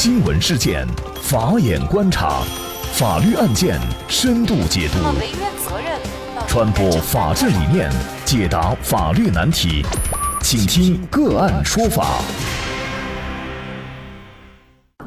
新闻事件，法眼观察，法律案件深度解读，传播法治理念，解答法律难题，请听个案说法。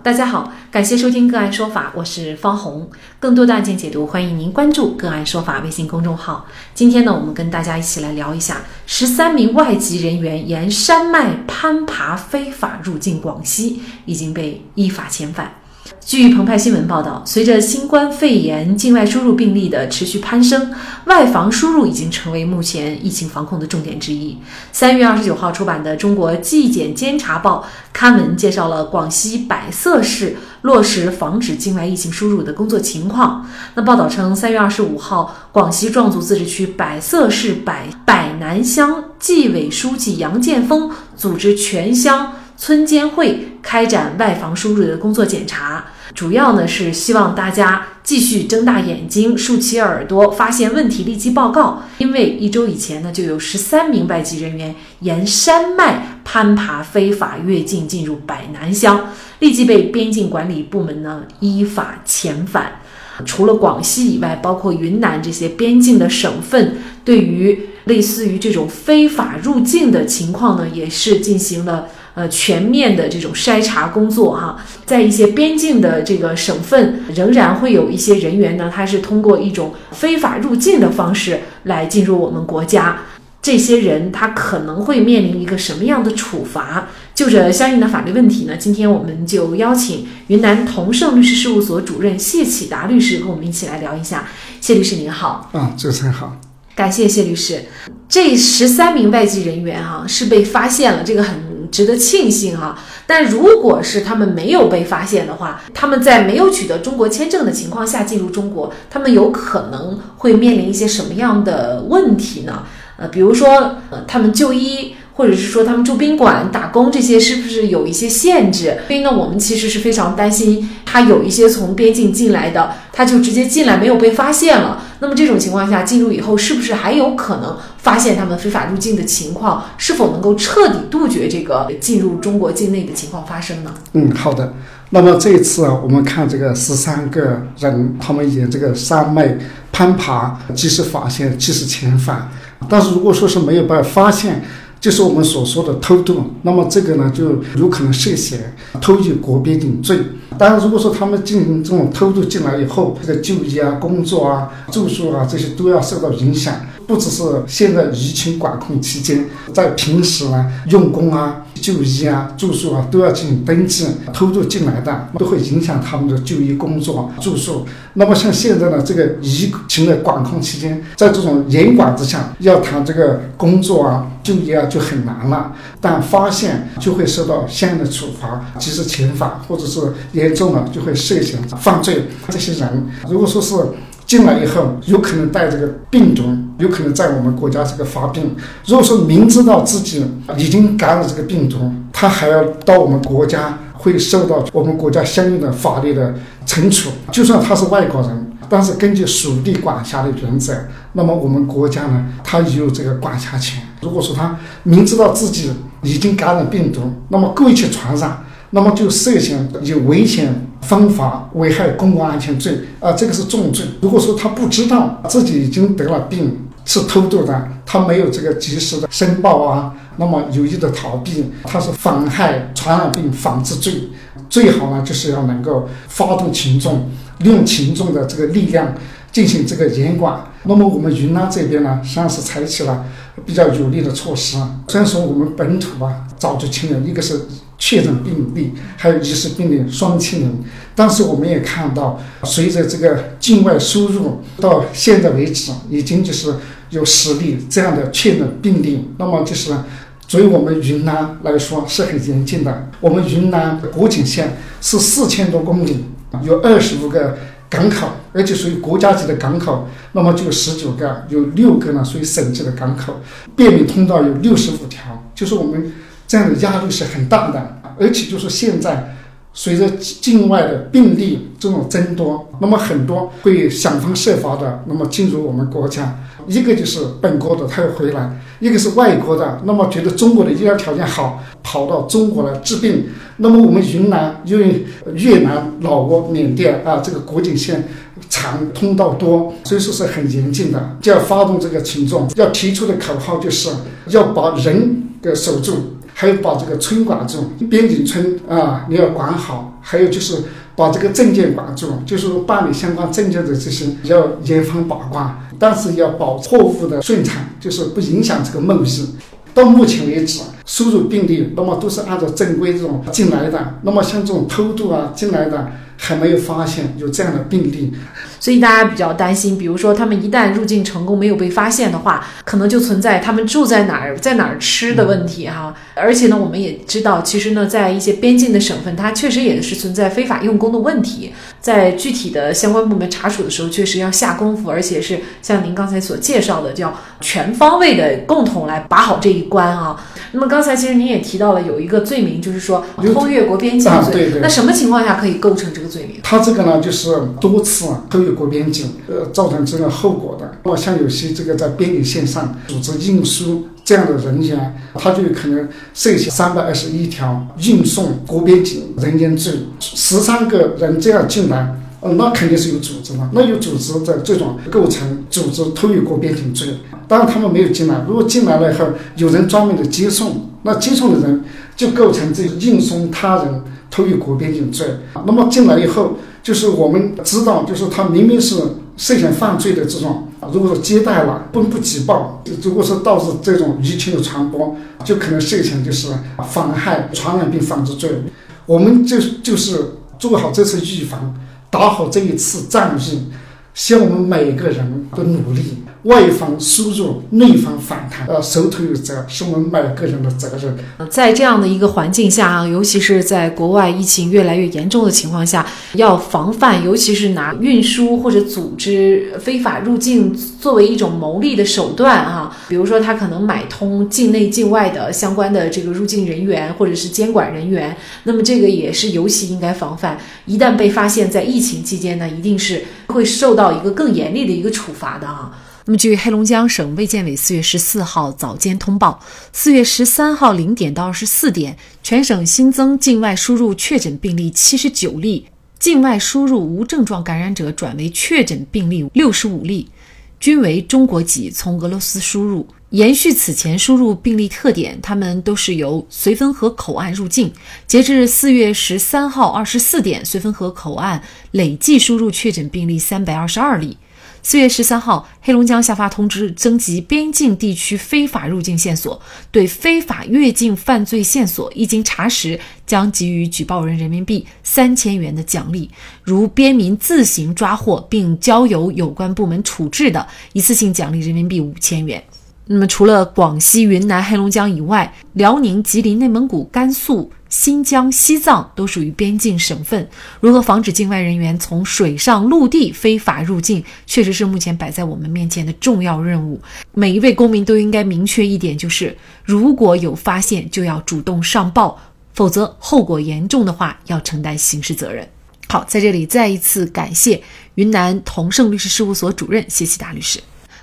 大家好，感谢收听个案说法，我是方红。更多的案件解读，欢迎您关注个案说法微信公众号。今天呢，我们跟大家一起来聊一下十三名外籍人员沿山脉攀爬非法入境广西，已经被依法遣返。据澎湃新闻报道，随着新冠肺炎境外输入病例的持续攀升，外防输入已经成为目前疫情防控的重点之一。三月二十九号出版的《中国纪检监察报》刊文介绍了广西百色市落实防止境外疫情输入的工作情况。那报道称，三月二十五号，广西壮族自治区百色市百百南乡纪委书记杨建峰组织全乡。村监会开展外防输入的工作检查，主要呢是希望大家继续睁大眼睛、竖起耳朵，发现问题立即报告。因为一周以前呢，就有十三名外籍人员沿山脉攀爬非法越境进入百南乡，立即被边境管理部门呢依法遣返。除了广西以外，包括云南这些边境的省份，对于类似于这种非法入境的情况呢，也是进行了。呃，全面的这种筛查工作哈，在一些边境的这个省份，仍然会有一些人员呢，他是通过一种非法入境的方式来进入我们国家。这些人他可能会面临一个什么样的处罚？就这相应的法律问题呢，今天我们就邀请云南同盛律师事务所主任谢启达律师和我们一起来聊一下。谢律师您好，啊，主持人好，感谢谢律师。这十三名外籍人员哈是被发现了，这个很。值得庆幸哈，但如果是他们没有被发现的话，他们在没有取得中国签证的情况下进入中国，他们有可能会面临一些什么样的问题呢？呃，比如说，呃，他们就医。或者是说他们住宾馆打工这些是不是有一些限制？所以呢，我们其实是非常担心他有一些从边境进来的，他就直接进来没有被发现了。那么这种情况下进入以后，是不是还有可能发现他们非法入境的情况？是否能够彻底杜绝这个进入中国境内的情况发生呢？嗯，好的。那么这一次啊，我们看这个十三个人，他们沿这个山脉攀爬，及时发现，及时遣返。但是如果说是没有办法发现，就是我们所说的偷渡，那么这个呢就有可能涉嫌偷越国边境罪。当然，如果说他们进行这种偷渡进来以后，他的就业啊、工作啊、住宿啊这些都要受到影响。不只是现在疫情管控期间，在平时呢，用工啊、就医啊、住宿啊都要进行登记。偷渡进来的都会影响他们的就医、工作、住宿。那么像现在呢，这个疫情的管控期间，在这种严管之下，要谈这个工作啊、就业啊就很难了。但发现就会受到相应的处罚，及时遣返，或者是严重了就会涉嫌犯罪。这些人如果说是。进来以后，有可能带这个病毒，有可能在我们国家这个发病。如果说明知道自己已经感染这个病毒，他还要到我们国家，会受到我们国家相应的法律的惩处。就算他是外国人，但是根据属地管辖的原则，那么我们国家呢，他也有这个管辖权。如果说他明知道自己已经感染病毒，那么故意去传染。那么就涉嫌以危险方法危害公共安全罪啊，这个是重罪。如果说他不知道自己已经得了病，是偷渡的，他没有这个及时的申报啊，那么有意的逃避，他是妨害传染病防治罪。最好呢，就是要能够发动群众，利用群众的这个力量进行这个严管。那么我们云南这边呢，实际上是采取了比较有力的措施。虽然说我们本土啊早就清零，一个是。确诊病例还有疑似病例双清零，但是我们也看到，随着这个境外输入，到现在为止已经就是有十例这样的确诊病例。那么就是作为我们云南来说是很严峻的。我们云南国境线是四千多公里，有二十五个港口，而且属于国家级的港口。那么就有十九个，有六个呢属于省级的港口，便民通道有六十五条，就是我们。这样的压力是很大的，而且就是现在随着境外的病例这种增多，那么很多会想方设法的，那么进入我们国家。一个就是本国的他要回来，一个是外国的，那么觉得中国的医疗条件好，跑到中国来治病。那么我们云南因为越南、老挝、缅甸啊，这个国境线长，通道多，所以说是很严峻的，就要发动这个群众，要提出的口号就是要把人给守住，还有把这个村管住，边境村啊你要管好，还有就是把这个证件管住，就是办理相关证件的这些要严防把关，但是要保货物的顺畅，就是不影响这个贸易。到目前为止，输入病例那么都是按照正规这种进来的，那么像这种偷渡啊进来的。还没有发现有这样的病例，所以大家比较担心。比如说，他们一旦入境成功没有被发现的话，可能就存在他们住在哪儿、在哪儿吃的问题哈。而且呢，我们也知道，其实呢，在一些边境的省份，它确实也是存在非法用工的问题。在具体的相关部门查处的时候，确实要下功夫，而且是像您刚才所介绍的，叫全方位的共同来把好这一关啊。那么刚才其实您也提到了有一个罪名，就是说偷越国边境罪。那什么情况下可以构成这个？他这个呢，就是多次偷越国边境，呃，造成这个后果的。那么像有些这个在边境线上组织运输这样的人员，他就可能涉嫌三百二十一条运送国边境人员罪。十三个人这样进来，呃，那肯定是有组织的。那有组织的这种构成组织偷越国边境罪。当然他们没有进来，如果进来了以后，有人专门的接送，那接送的人就构成这运送他人。偷越国边境罪，那么进来以后，就是我们知道，就是他明明是涉嫌犯罪的这种，如果说接待了不不举报，如果说导致这种疫情的传播，就可能涉嫌就是妨害传染病防治罪。我们就就是做好这次预防，打好这一次战役，希望我们每个人的努力。外方输入，内方反弹，呃，手头有责，是我们每个人的责任。在这样的一个环境下啊，尤其是在国外疫情越来越严重的情况下，要防范，尤其是拿运输或者组织非法入境作为一种牟利的手段啊，比如说他可能买通境内境外的相关的这个入境人员或者是监管人员，那么这个也是尤其应该防范。一旦被发现，在疫情期间呢，一定是会受到一个更严厉的一个处罚的啊。那么，据黑龙江省卫健委四月十四号早间通报，四月十三号零点到二十四点，全省新增境外输入确诊病例七十九例，境外输入无症状感染者转为确诊病例六十五例，均为中国籍，从俄罗斯输入。延续此前输入病例特点，他们都是由绥芬河口岸入境。截至四月十三号二十四点，绥芬河口岸累计输入确诊病例三百二十二例。四月十三号，黑龙江下发通知，征集边境地区非法入境线索，对非法越境犯罪线索一经查实，将给予举报人人民币三千元的奖励；如边民自行抓获并交由有关部门处置的，一次性奖励人民币五千元。那么，除了广西、云南、黑龙江以外，辽宁、吉林、内蒙古、甘肃、新疆、西藏都属于边境省份。如何防止境外人员从水上、陆地非法入境，确实是目前摆在我们面前的重要任务。每一位公民都应该明确一点，就是如果有发现，就要主动上报，否则后果严重的话，要承担刑事责任。好，在这里再一次感谢云南同盛律师事务所主任谢启达律师。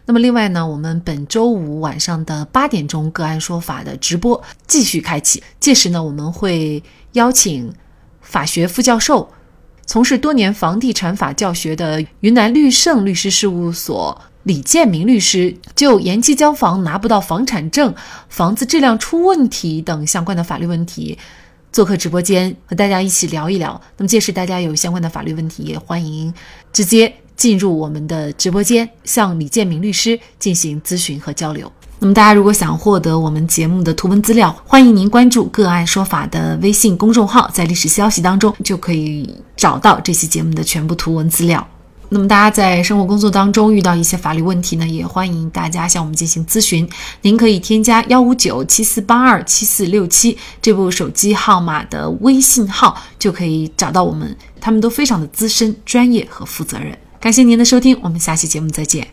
那么另外呢，我们本周五晚上的八点钟个案说法的直播继续开启。届时呢，我们会邀请法学副教授、从事多年房地产法教学的云南绿盛律师事务所李建明律师，就延期交房拿不到房产证、房子质量出问题等相关的法律问题，做客直播间和大家一起聊一聊。那么届时大家有相关的法律问题，也欢迎直接。进入我们的直播间，向李建明律师进行咨询和交流。那么，大家如果想获得我们节目的图文资料，欢迎您关注“个案说法”的微信公众号，在历史消息当中就可以找到这期节目的全部图文资料。那么，大家在生活工作当中遇到一些法律问题呢，也欢迎大家向我们进行咨询。您可以添加幺五九七四八二七四六七这部手机号码的微信号，就可以找到我们。他们都非常的资深、专业和负责任。感谢您的收听，我们下期节目再见。